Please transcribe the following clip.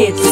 hits.